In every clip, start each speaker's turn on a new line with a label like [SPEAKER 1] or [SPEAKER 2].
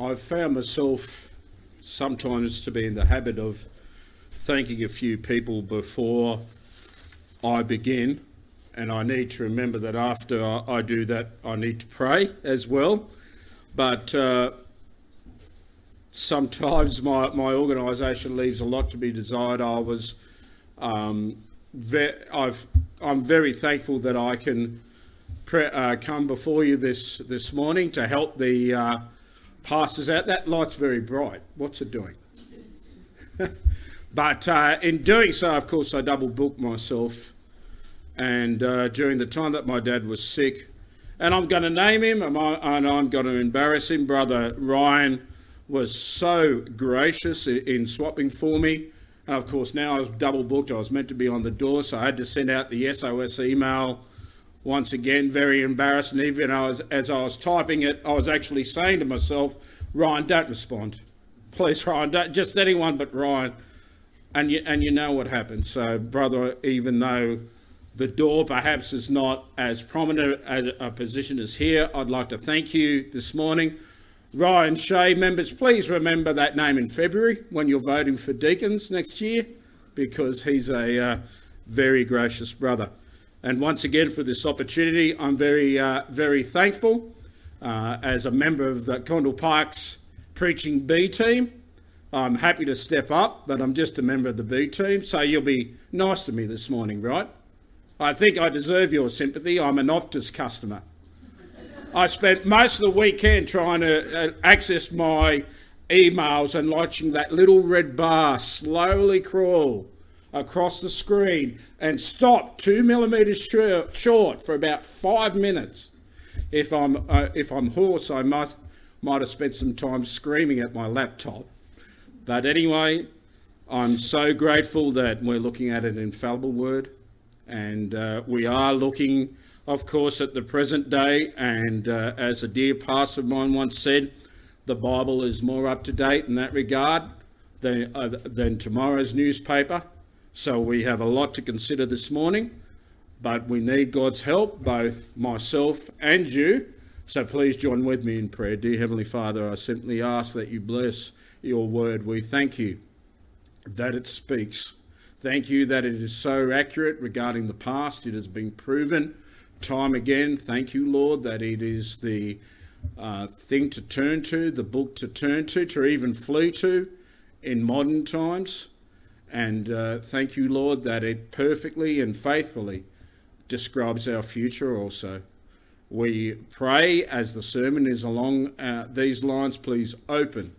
[SPEAKER 1] I've found myself sometimes to be in the habit of thanking a few people before I begin, and I need to remember that after I do that, I need to pray as well. But uh, sometimes my, my organisation leaves a lot to be desired. I was, um, ve- I've, I'm very thankful that I can pre- uh, come before you this this morning to help the uh, pastors out. That light's very bright. What's it doing? but uh, in doing so, of course, I double booked myself. And uh, during the time that my dad was sick, and I'm going to name him, and I'm going to embarrass him, brother Ryan was so gracious in swapping for me. And of course, now I was double booked. I was meant to be on the door, so I had to send out the SOS email. Once again, very embarrassed. And even as, as I was typing it, I was actually saying to myself, Ryan, don't respond. Please, Ryan, don't, just anyone but Ryan. And you, and you know what happened. So, brother, even though the door perhaps is not as prominent a position as here, I'd like to thank you this morning Ryan Shea members, please remember that name in February when you're voting for deacons next year because he's a uh, very gracious brother. And once again, for this opportunity, I'm very, uh, very thankful uh, as a member of the Condell Parks preaching B team. I'm happy to step up, but I'm just a member of the B team, so you'll be nice to me this morning, right? I think I deserve your sympathy. I'm an Optus customer. I spent most of the weekend trying to uh, access my emails and watching that little red bar slowly crawl across the screen and stop two millimeters short for about five minutes. If I'm uh, if I'm hoarse, I might might have spent some time screaming at my laptop. But anyway, I'm so grateful that we're looking at an infallible word, and uh, we are looking of course, at the present day. And uh, as a dear pastor of mine once said, the Bible is more up to date in that regard than, uh, than tomorrow's newspaper. So we have a lot to consider this morning, but we need God's help, both myself and you. So please join with me in prayer. Dear Heavenly Father, I simply ask that you bless your word. We thank you that it speaks. Thank you that it is so accurate regarding the past. It has been proven time again. Thank you, Lord, that it is the uh, thing to turn to, the book to turn to, to even flee to in modern times. And uh, thank you, Lord, that it perfectly and faithfully describes our future also. We pray as the sermon is along uh, these lines, please open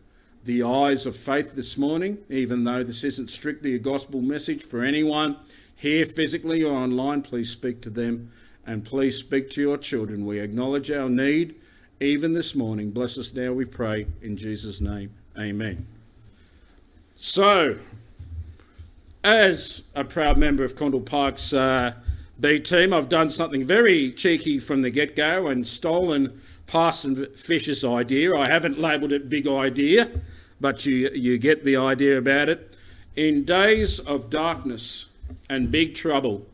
[SPEAKER 1] the eyes of faith this morning, even though this isn't strictly a gospel message for anyone here physically or online, please speak to them and please speak to your children. We acknowledge our need even this morning. Bless us now, we pray, in Jesus' name. Amen. So, as a proud member of Condell Park's uh, B team, I've done something very cheeky from the get go and stolen Parson Fisher's idea. I haven't labelled it Big Idea, but you, you get the idea about it. In days of darkness and big trouble,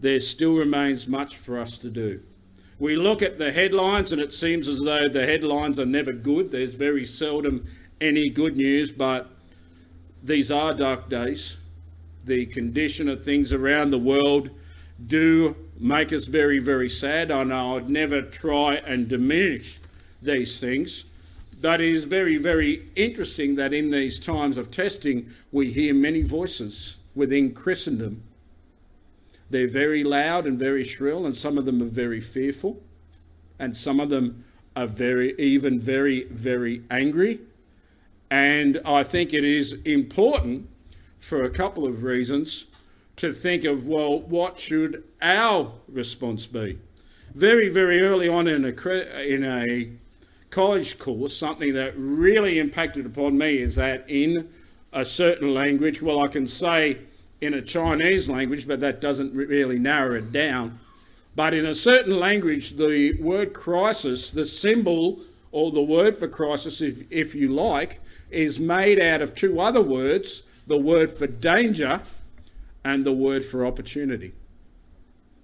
[SPEAKER 1] there still remains much for us to do. We look at the headlines and it seems as though the headlines are never good. There's very seldom any good news, but these are dark days. The condition of things around the world do make us very, very sad. I know I'd never try and diminish these things, but it is very, very interesting that in these times of testing, we hear many voices within Christendom they're very loud and very shrill, and some of them are very fearful, and some of them are very, even very, very angry. And I think it is important for a couple of reasons to think of, well, what should our response be? Very, very early on in a, in a college course, something that really impacted upon me is that in a certain language, well, I can say in a Chinese language, but that doesn't really narrow it down. But in a certain language, the word crisis, the symbol or the word for crisis, if, if you like, is made out of two other words the word for danger and the word for opportunity.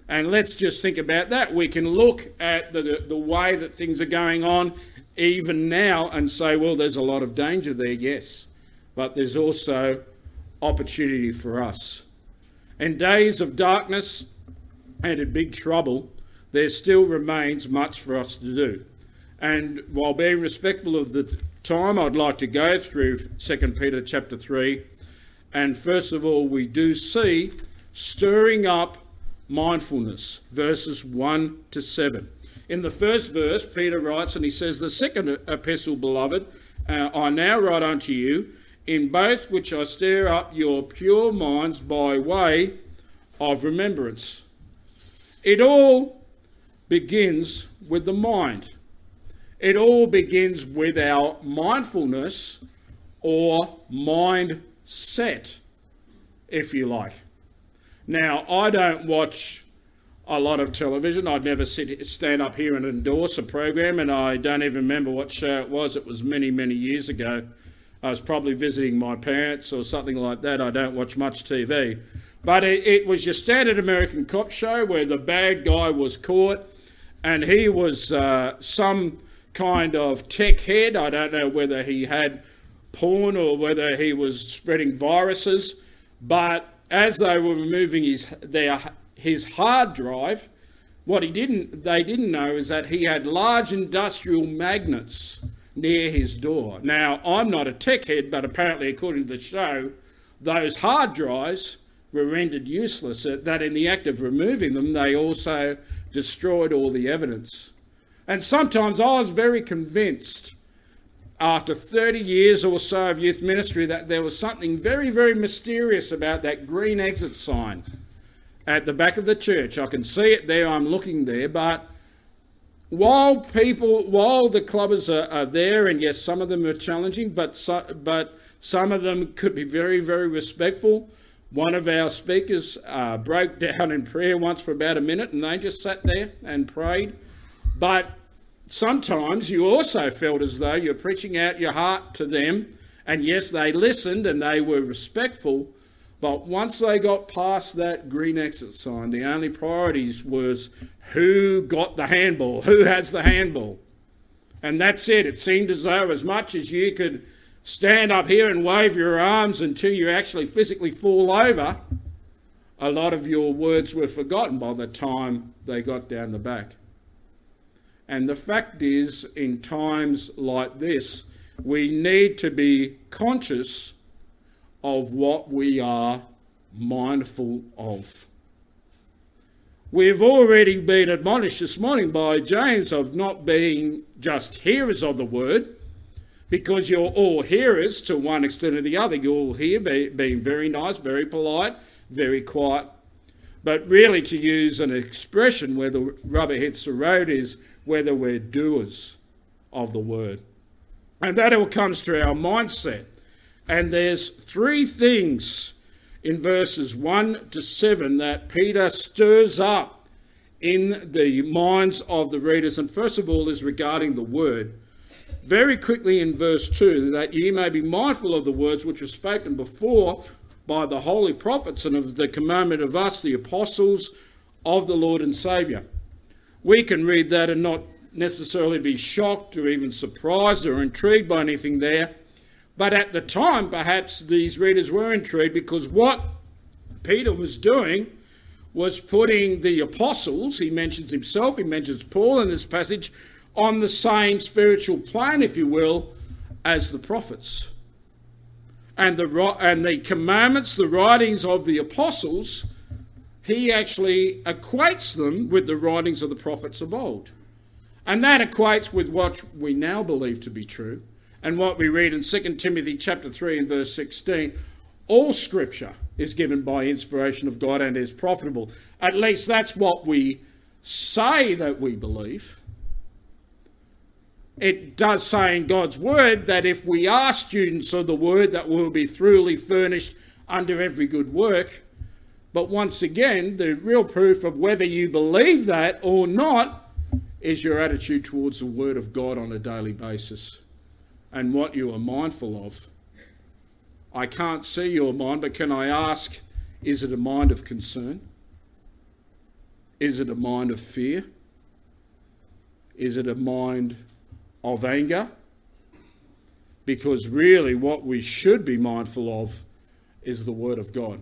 [SPEAKER 1] And let's just think about that. We can look at the, the way that things are going on even now and say, well, there's a lot of danger there, yes. But there's also opportunity for us. In days of darkness and in big trouble, there still remains much for us to do. And while being respectful of the time, I'd like to go through 2 Peter chapter 3. And first of all, we do see stirring up mindfulness, verses 1 to 7. In the first verse, Peter writes, and he says, The second epistle, beloved, uh, I now write unto you, in both which I stir up your pure minds by way of remembrance. It all begins with the mind. It all begins with our mindfulness or mindset, if you like. Now, I don't watch a lot of television. I'd never sit, stand up here and endorse a program, and I don't even remember what show it was. It was many, many years ago. I was probably visiting my parents or something like that. I don't watch much TV. But it, it was your standard American cop show where the bad guy was caught and he was uh, some kind of tech head. I don't know whether he had porn or whether he was spreading viruses. But as they were removing his, their, his hard drive, what he didn't, they didn't know is that he had large industrial magnets near his door. Now, I'm not a tech head, but apparently, according to the show, those hard drives were rendered useless, that in the act of removing them, they also destroyed all the evidence. And sometimes I was very convinced after 30 years or so of youth ministry that there was something very, very mysterious about that green exit sign at the back of the church. I can see it there, I'm looking there, but while people, while the clubbers are, are, there, and yes, some of them are challenging, but so, but some of them could be very, very respectful. One of our speakers uh, broke down in prayer once for about a minute, and they just sat there and prayed. But sometimes you also felt as though you're preaching out your heart to them, and yes, they listened and they were respectful. But once they got past that green exit sign, the only priorities was who got the handball, who has the handball. And that's it. It seemed as though, as much as you could stand up here and wave your arms until you actually physically fall over, a lot of your words were forgotten by the time they got down the back. And the fact is, in times like this, we need to be conscious of what we are mindful of. We've already been admonished this morning by James of not being just hearers of the word, because you're all hearers to one extent or the other. You're all here be, being very nice, very polite, very quiet. But really, to use an expression where the rubber hits the road is whether we're doers of the word. And that all comes to our mindset. And there's three things in verses 1 to 7 that Peter stirs up in the minds of the readers. And first of all, is regarding the word. Very quickly in verse 2 that ye may be mindful of the words which were spoken before by the holy prophets and of the commandment of us, the apostles of the Lord and Saviour. We can read that and not necessarily be shocked or even surprised or intrigued by anything there but at the time, perhaps these readers were intrigued because what Peter was doing was putting the apostles, he mentions himself, he mentions Paul in this passage, on the same spiritual plane, if you will, as the prophets. And the, and the commandments, the writings of the apostles, he actually equates them with the writings of the prophets of old. And that equates with what we now believe to be true and what we read in 2 Timothy chapter 3 and verse 16, all scripture is given by inspiration of God and is profitable. At least that's what we say that we believe. It does say in God's word that if we are students of the word, that we'll be thoroughly furnished under every good work. But once again, the real proof of whether you believe that or not is your attitude towards the word of God on a daily basis and what you are mindful of. I can't see your mind, but can I ask, is it a mind of concern? Is it a mind of fear? Is it a mind of anger? Because really, what we should be mindful of is the Word of God.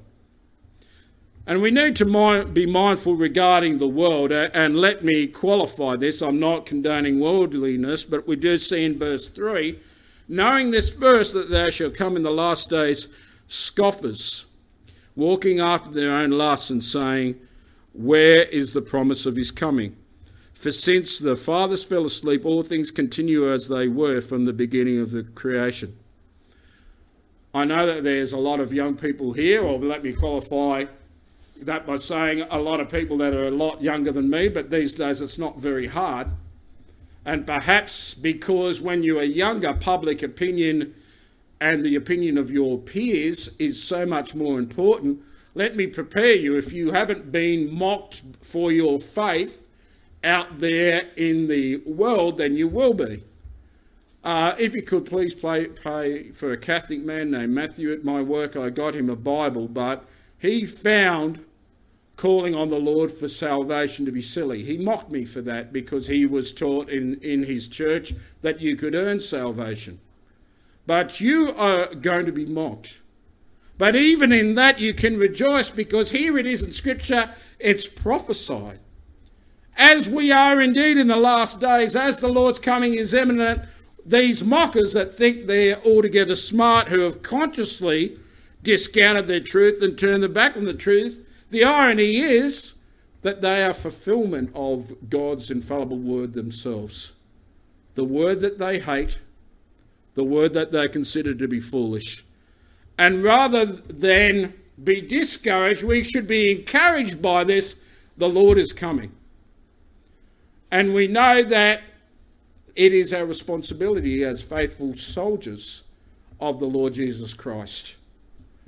[SPEAKER 1] And we need to be mindful regarding the world. Uh, and let me qualify this I'm not condoning worldliness, but we do see in verse 3 knowing this verse that there shall come in the last days scoffers, walking after their own lusts and saying, Where is the promise of his coming? For since the fathers fell asleep, all things continue as they were from the beginning of the creation. I know that there's a lot of young people here, or let me qualify that by saying a lot of people that are a lot younger than me, but these days it's not very hard. And perhaps because when you are younger, public opinion and the opinion of your peers is so much more important. Let me prepare you if you haven't been mocked for your faith out there in the world, then you will be. Uh, if you could please play, pay for a Catholic man named Matthew at my work, I got him a Bible, but he found calling on the Lord for salvation to be silly. He mocked me for that because he was taught in, in his church that you could earn salvation. But you are going to be mocked. But even in that, you can rejoice because here it is in Scripture, it's prophesied. As we are indeed in the last days, as the Lord's coming is imminent, these mockers that think they're altogether smart, who have consciously discounted their truth and turned their back on the truth, the irony is that they are fulfillment of God's infallible word themselves. The word that they hate, the word that they consider to be foolish. And rather than be discouraged, we should be encouraged by this. The Lord is coming. And we know that it is our responsibility as faithful soldiers of the Lord Jesus Christ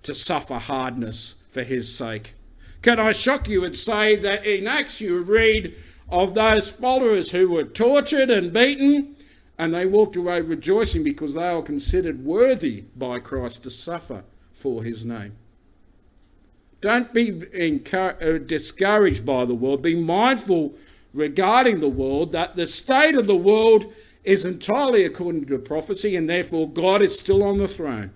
[SPEAKER 1] to suffer hardness for his sake. Can I shock you and say that in Acts you read of those followers who were tortured and beaten, and they walked away rejoicing because they were considered worthy by Christ to suffer for his name. Don't be uh, discouraged by the world. Be mindful regarding the world that the state of the world is entirely according to prophecy, and therefore God is still on the throne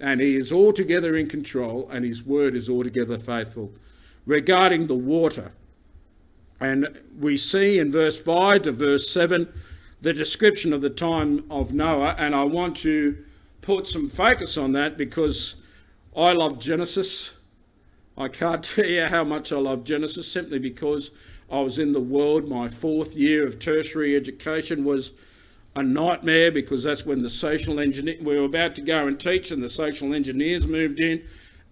[SPEAKER 1] and he is altogether in control, and his word is altogether faithful. Regarding the water, and we see in verse 5 to verse 7 the description of the time of Noah, and I want to put some focus on that because I love Genesis. I can't tell you how much I love Genesis simply because I was in the world. My fourth year of tertiary education was a nightmare because that's when the social engineer we were about to go and teach and the social engineers moved in.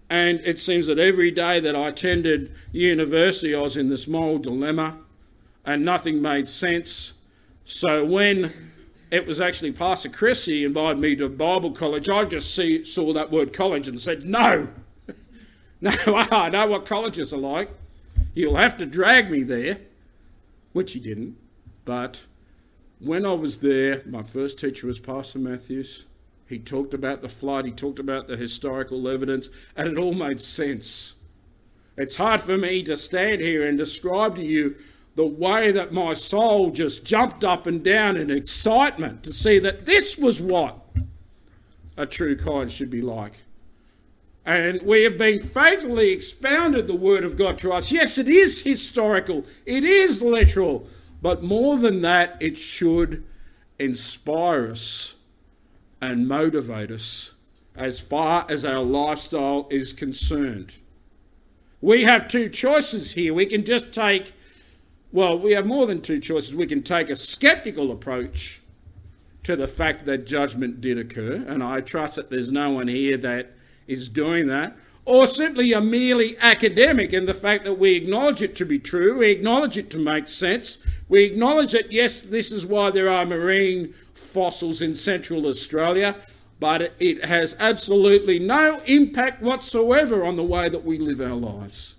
[SPEAKER 1] And it seems that every day that I attended university I was in this moral dilemma and nothing made sense. So when it was actually Pastor Chris he invited me to Bible college I just see, saw that word college and said no. No I know what colleges are like. You'll have to drag me there which he didn't but when I was there, my first teacher was Pastor Matthews. He talked about the flood, he talked about the historical evidence, and it all made sense. It's hard for me to stand here and describe to you the way that my soul just jumped up and down in excitement to see that this was what a true kind should be like. And we have been faithfully expounded the Word of God to us. Yes, it is historical, it is literal, but more than that, it should inspire us and motivate us as far as our lifestyle is concerned. We have two choices here. We can just take, well, we have more than two choices. We can take a skeptical approach to the fact that judgment did occur, and I trust that there's no one here that is doing that or simply a merely academic in the fact that we acknowledge it to be true, we acknowledge it to make sense, we acknowledge that, yes, this is why there are marine fossils in Central Australia, but it has absolutely no impact whatsoever on the way that we live our lives.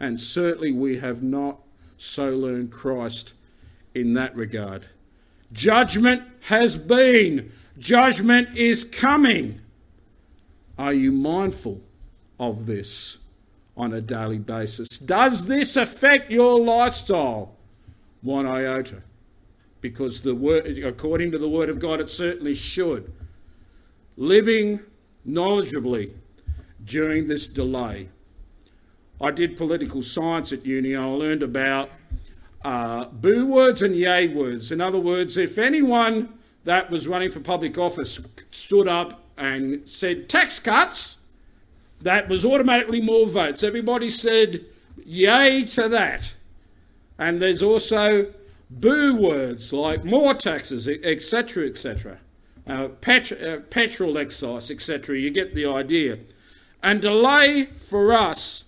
[SPEAKER 1] And certainly we have not so learned Christ in that regard. Judgment has been, judgment is coming. Are you mindful of this? On a daily basis. Does this affect your lifestyle? One iota. Because the word, according to the Word of God, it certainly should. Living knowledgeably during this delay. I did political science at uni I learned about uh, boo words and yay words. In other words, if anyone that was running for public office stood up and said tax cuts, that was automatically more votes. Everybody said yay to that. And there's also boo words like more taxes, etc., etc. Uh, pet- uh, petrol excise, etc. You get the idea. And delay for us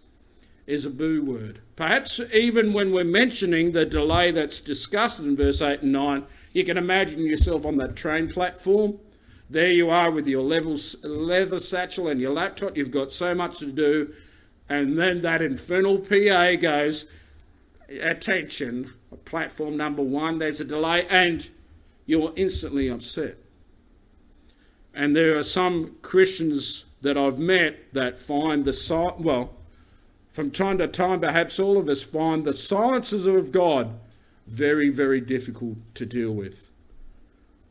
[SPEAKER 1] is a boo word. Perhaps even when we're mentioning the delay that's discussed in verse 8 and 9, you can imagine yourself on that train platform. There you are with your leather satchel and your laptop. You've got so much to do. And then that infernal PA goes, Attention, platform number one, there's a delay, and you're instantly upset. And there are some Christians that I've met that find the well, from time to time, perhaps all of us find the silences of God very, very difficult to deal with.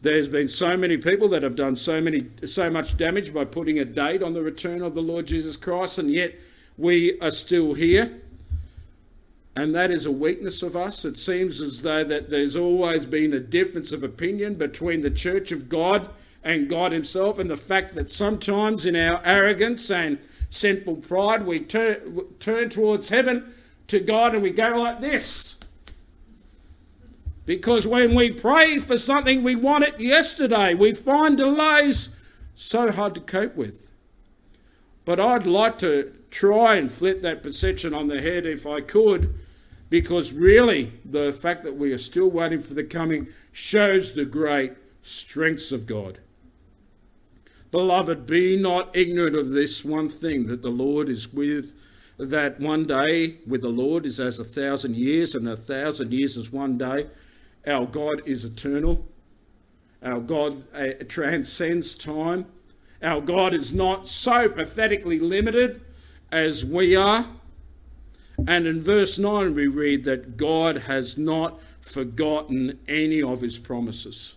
[SPEAKER 1] There's been so many people that have done so many, so much damage by putting a date on the return of the Lord Jesus Christ, and yet we are still here. And that is a weakness of us. It seems as though that there's always been a difference of opinion between the Church of God and God Himself, and the fact that sometimes in our arrogance and sinful pride we turn, turn towards heaven to God and we go like this. Because when we pray for something, we want it yesterday. We find delays so hard to cope with. But I'd like to try and flip that perception on the head if I could, because really the fact that we are still waiting for the coming shows the great strengths of God. Beloved, be not ignorant of this one thing that the Lord is with that one day with the Lord is as a thousand years, and a thousand years is one day. Our God is eternal. Our God uh, transcends time. Our God is not so pathetically limited as we are. And in verse 9, we read that God has not forgotten any of his promises.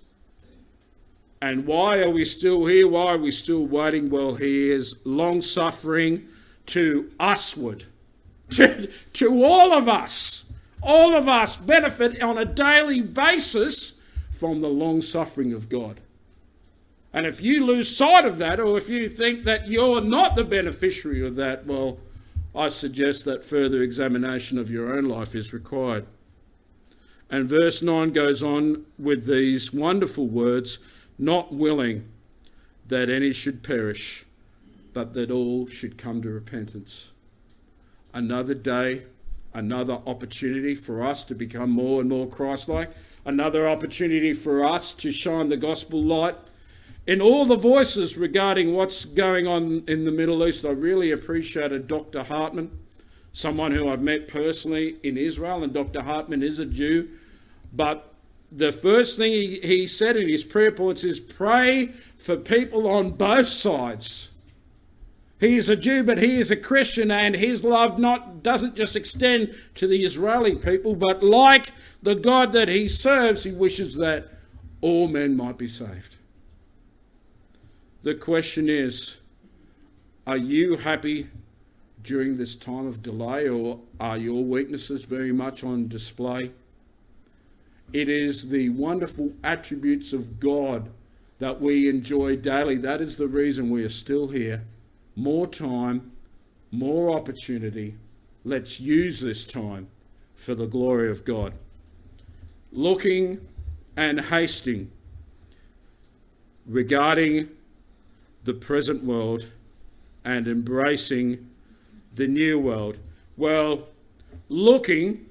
[SPEAKER 1] And why are we still here? Why are we still waiting? Well, he is long suffering to usward, to, to all of us all of us benefit on a daily basis from the long suffering of God. And if you lose sight of that, or if you think that you're not the beneficiary of that, well, I suggest that further examination of your own life is required. And verse 9 goes on with these wonderful words not willing that any should perish, but that all should come to repentance. Another day another opportunity for us to become more and more Christ like, another opportunity for us to shine the gospel light. In all the voices regarding what's going on in the Middle East, I really appreciated Dr. Hartman, someone who I've met personally in Israel, and Dr. Hartman is a Jew. But the first thing he, he said in his prayer points is pray for people on both sides he is a Jew, but he is a Christian, and his love not doesn't just extend to the Israeli people, but like the God that he serves, he wishes that all men might be saved. The question is, are you happy during this time of delay, or are your weaknesses very much on display? It is the wonderful attributes of God that we enjoy daily. That is the reason we are still here more time, more opportunity. Let's use this time for the glory of God. Looking and hasting regarding the present world and embracing the new world. Well, looking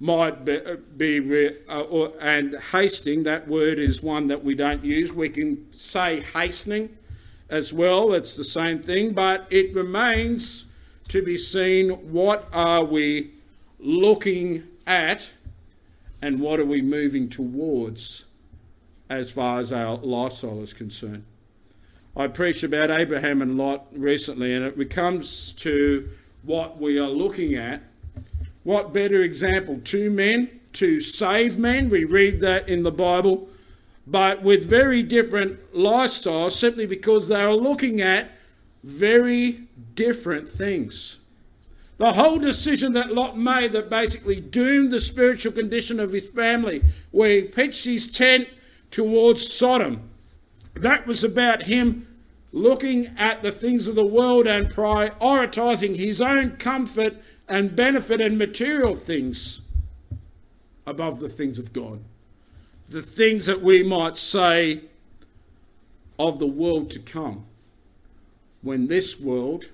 [SPEAKER 1] might be, be uh, or, and hasting, that word is one that we don't use. We can say hastening as well. It's the same thing, but it remains to be seen what are we looking at and what are we moving towards as far as our lifestyle is concerned. I preached about Abraham and Lot recently, and it comes to what we are looking at. What better example? Two men to save men. We read that in the Bible, but with very different lifestyles simply because they are looking at very different things. The whole decision that Lot made that basically doomed the spiritual condition of his family, where he pitched his tent towards Sodom, that was about him looking at the things of the world and prioritizing his own comfort and benefit and material things above the things of God. The things that we might say of the world to come when this world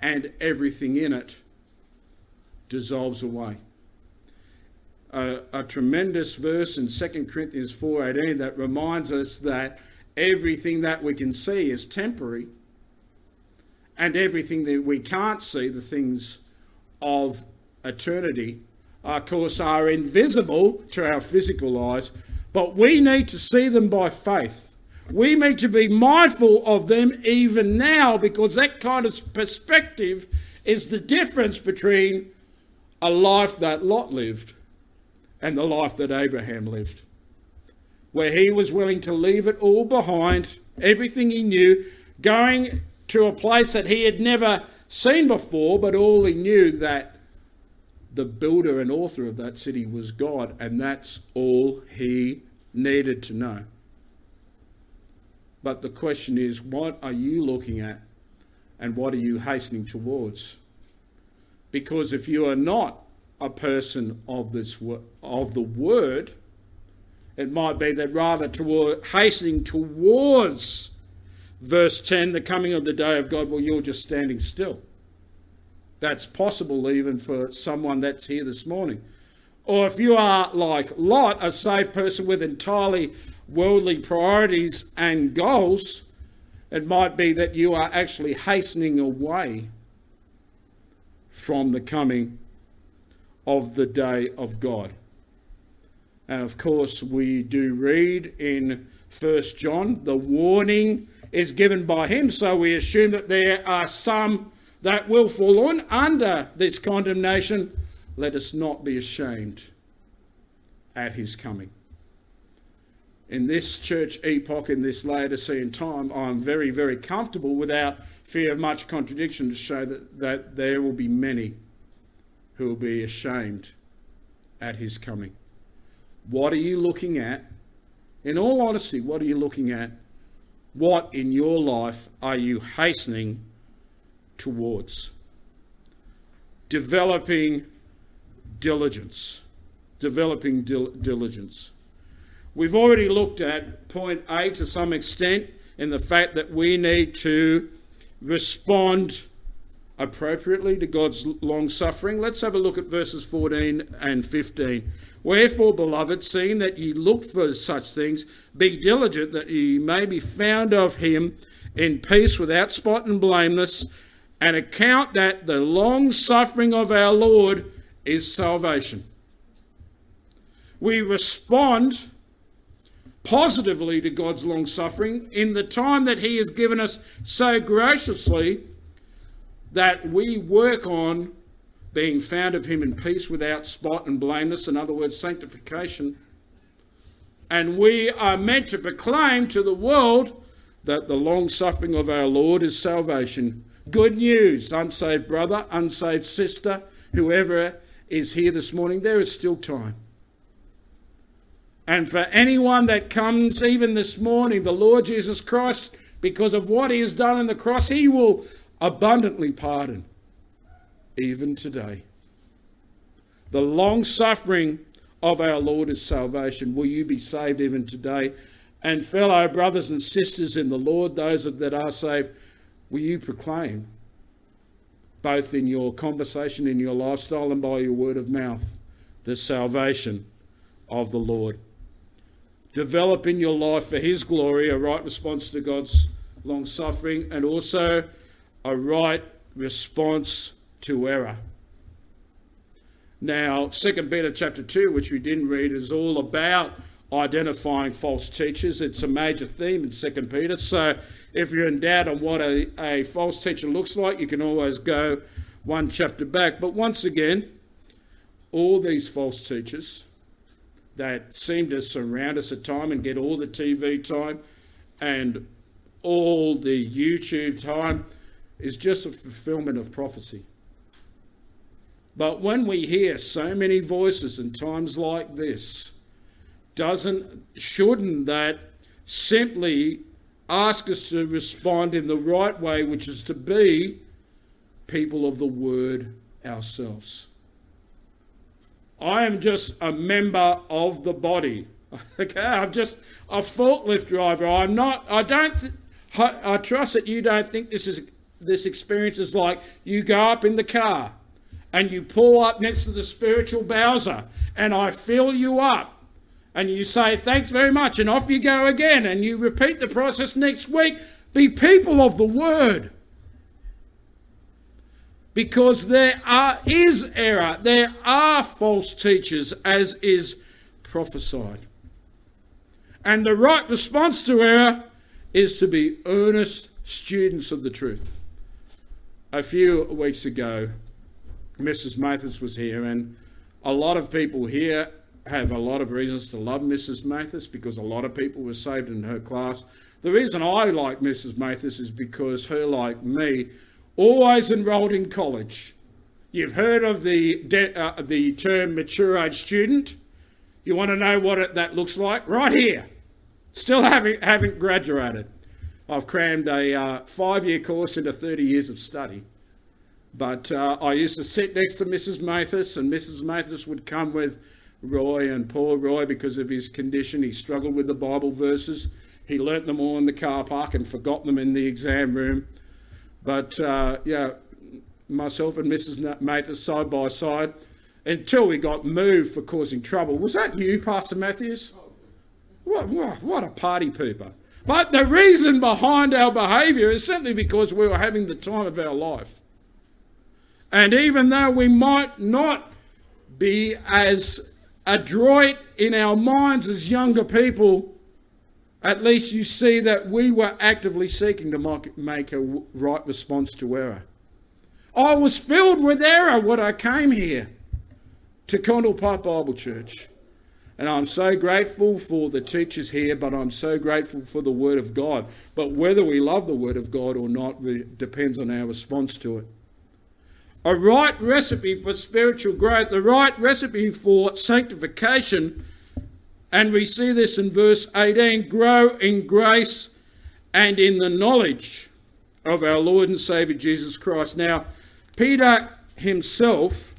[SPEAKER 1] and everything in it dissolves away. A, a, tremendous verse in 2 Corinthians 4:18 that reminds us that everything that we can see is temporary and everything that we can't see, the things of eternity, of course, are invisible to our physical eyes, but we need to see them by faith. We need to be mindful of them even now because that kind of perspective is the difference between a life that Lot lived and the life that Abraham lived, where he was willing to leave it all behind, everything he knew, going to a place that he had never seen before, but all he knew that the builder and author of that city was God, and that's all he needed to know. But the question is, what are you looking at and what are you hastening towards? Because if you are not a person of this of the word, it might be that rather toward hastening towards verse 10, the coming of the day of God, well, you're just standing still. That's possible even for someone that's here this morning. Or if you are like Lot, a saved person with entirely worldly priorities and goals, it might be that you are actually hastening away from the coming of the day of God. And of course, we do read in First John, the warning is given by him, so we assume that there are some that will fall on under this condemnation, let us not be ashamed at his coming. In this church epoch, in this Laodicean time, I'm very, very comfortable without fear of much contradiction to show that, that there will be many who will be ashamed at his coming. What are you looking at? In all honesty, what are you looking at? What in your life are you hastening towards. Developing diligence. Developing dil- diligence. We've already looked at point A to some extent in the fact that we need to respond appropriately to God's long suffering. Let's have a look at verses 14 and 15. Wherefore, beloved, seeing that ye look for such things, be diligent that ye may be found of him in peace without spot and blameless, and account that the long suffering of our Lord is salvation. We respond positively to God's long suffering in the time that He has given us so graciously that we work on being found of Him in peace without spot and blameless, in other words, sanctification. And we are meant to proclaim to the world that the long suffering of our Lord is salvation Good news, unsaved brother, unsaved sister, whoever is here this morning, there is still time. And for anyone that comes even this morning, the Lord Jesus Christ, because of what he has done on the cross, he will abundantly pardon, even today. The long suffering of our Lord is salvation. Will you be saved even today? And fellow brothers and sisters in the Lord, those that are saved, will you proclaim, both in your conversation, in your lifestyle, and by your word of mouth, the salvation of the Lord? Develop in your life for His glory a right response to God's long suffering and also a right response to error. Now, 2 Peter chapter 2, which we didn't read, is all about identifying false teachers. It's a major theme in 2 Peter. So if you're in doubt on what a, a false teacher looks like, you can always go one chapter back. But once again, all these false teachers that seem to surround us at time and get all the TV time and all the YouTube time is just a fulfillment of prophecy. But when we hear so many voices in times like this, doesn't shouldn't that simply ask us to respond in the right way, which is to be people of the word ourselves? I am just a member of the body. Okay, I'm just a forklift driver. I'm not. I don't. Th- I trust that you don't think this is this experience is like you go up in the car and you pull up next to the spiritual Bowser and I fill you up and you say thanks very much and off you go again and you repeat the process next week. Be people of the word. Because there are, is error, there are false teachers, as is prophesied. And the right response to error is to be earnest students of the truth. A few weeks ago, Mrs. Mathis was here, and a lot of people here have a lot of reasons to love Mrs. Mathis because a lot of people were saved in her class. The reason I like Mrs. Mathis is because her, like me, always enrolled in college. You've heard of the, de- uh, the term mature age student. You want to know what it, that looks like? Right here. Still haven't, haven't graduated. I've crammed a uh, five year course into 30 years of study. But uh, I used to sit next to Mrs. Mathis, and Mrs. Mathis would come with Roy and poor Roy, because of his condition, he struggled with the Bible verses. He learnt them all in the car park and forgot them in the exam room. But uh, yeah, myself and Mrs. Mathis side by side until we got moved for causing trouble. Was that you, Pastor Matthews? What, what, what a party pooper. But the reason behind our behaviour is simply because we were having the time of our life. And even though we might not be as adroit in our minds as younger people, at least you see that we were actively seeking to make a right response to error. I was filled with error when I came here to Condell Park Bible Church. And I'm so grateful for the teachers here, but I'm so grateful for the Word of God. But whether we love the Word of God or not depends on our response to it. A right recipe for spiritual growth, a right recipe for sanctification, and we see this in verse 18 grow in grace and in the knowledge of our Lord and Saviour Jesus Christ. Now, Peter himself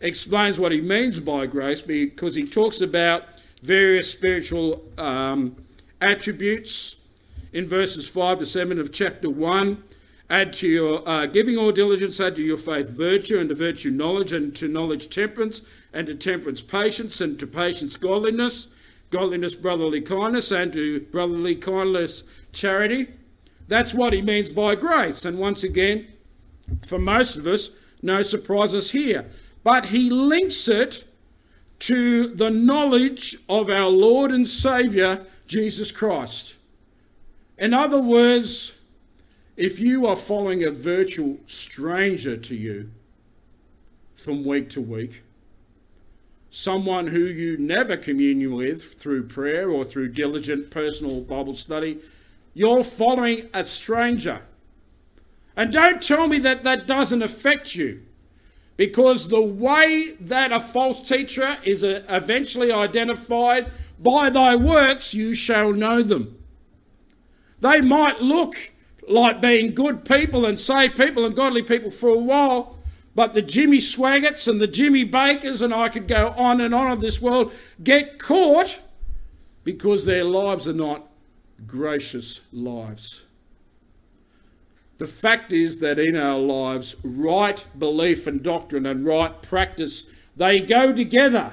[SPEAKER 1] explains what he means by grace because he talks about various spiritual um, attributes in verses 5 to 7 of chapter 1. Add to your uh, giving all diligence, add to your faith virtue, and to virtue knowledge, and to knowledge temperance, and to temperance patience, and to patience godliness, godliness brotherly kindness, and to brotherly kindness charity. That's what he means by grace. And once again, for most of us, no surprises here but he links it to the knowledge of our Lord and Saviour, Jesus Christ. In other words, if you are following a virtual stranger to you from week to week, someone who you never commune with through prayer or through diligent personal Bible study, you're following a stranger. And don't tell me that that doesn't affect you. Because the way that a false teacher is uh, eventually identified, by thy works you shall know them. They might look like being good people and saved people and godly people for a while, but the Jimmy Swaggarts and the Jimmy Bakkers, and I could go on and on of this world, get caught because their lives are not gracious lives. The fact is that in our lives, right belief and doctrine and right practice, they go together.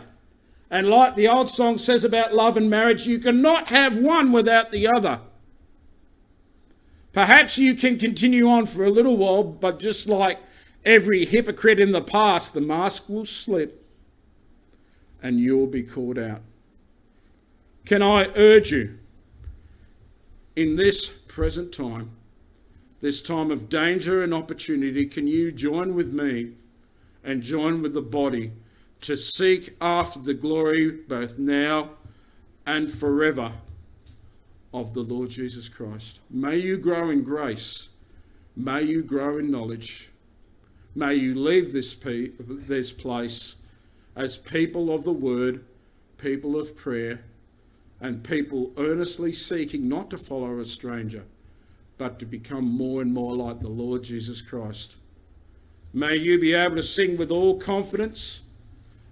[SPEAKER 1] And like the old song says about love and marriage, you cannot have one without the other. Perhaps you can continue on for a little while, but just like every hypocrite in the past, the mask will slip and you'll be caught out. Can I urge you in this present time this time of danger and opportunity, can you join with me and join with the body to seek after the glory both now and forever of the Lord Jesus Christ? May you grow in grace. May you grow in knowledge. May you leave this, pe- this place as people of the word, people of prayer, and people earnestly seeking not to follow a stranger but to become more and more like the Lord Jesus Christ. May you be able to sing with all confidence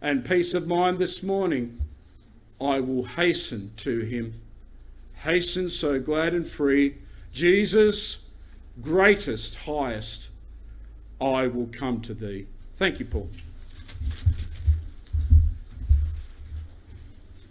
[SPEAKER 1] and peace of mind this morning. I will hasten to him. Hasten so glad and free. Jesus, greatest, highest, I will come to thee. Thank you, Paul.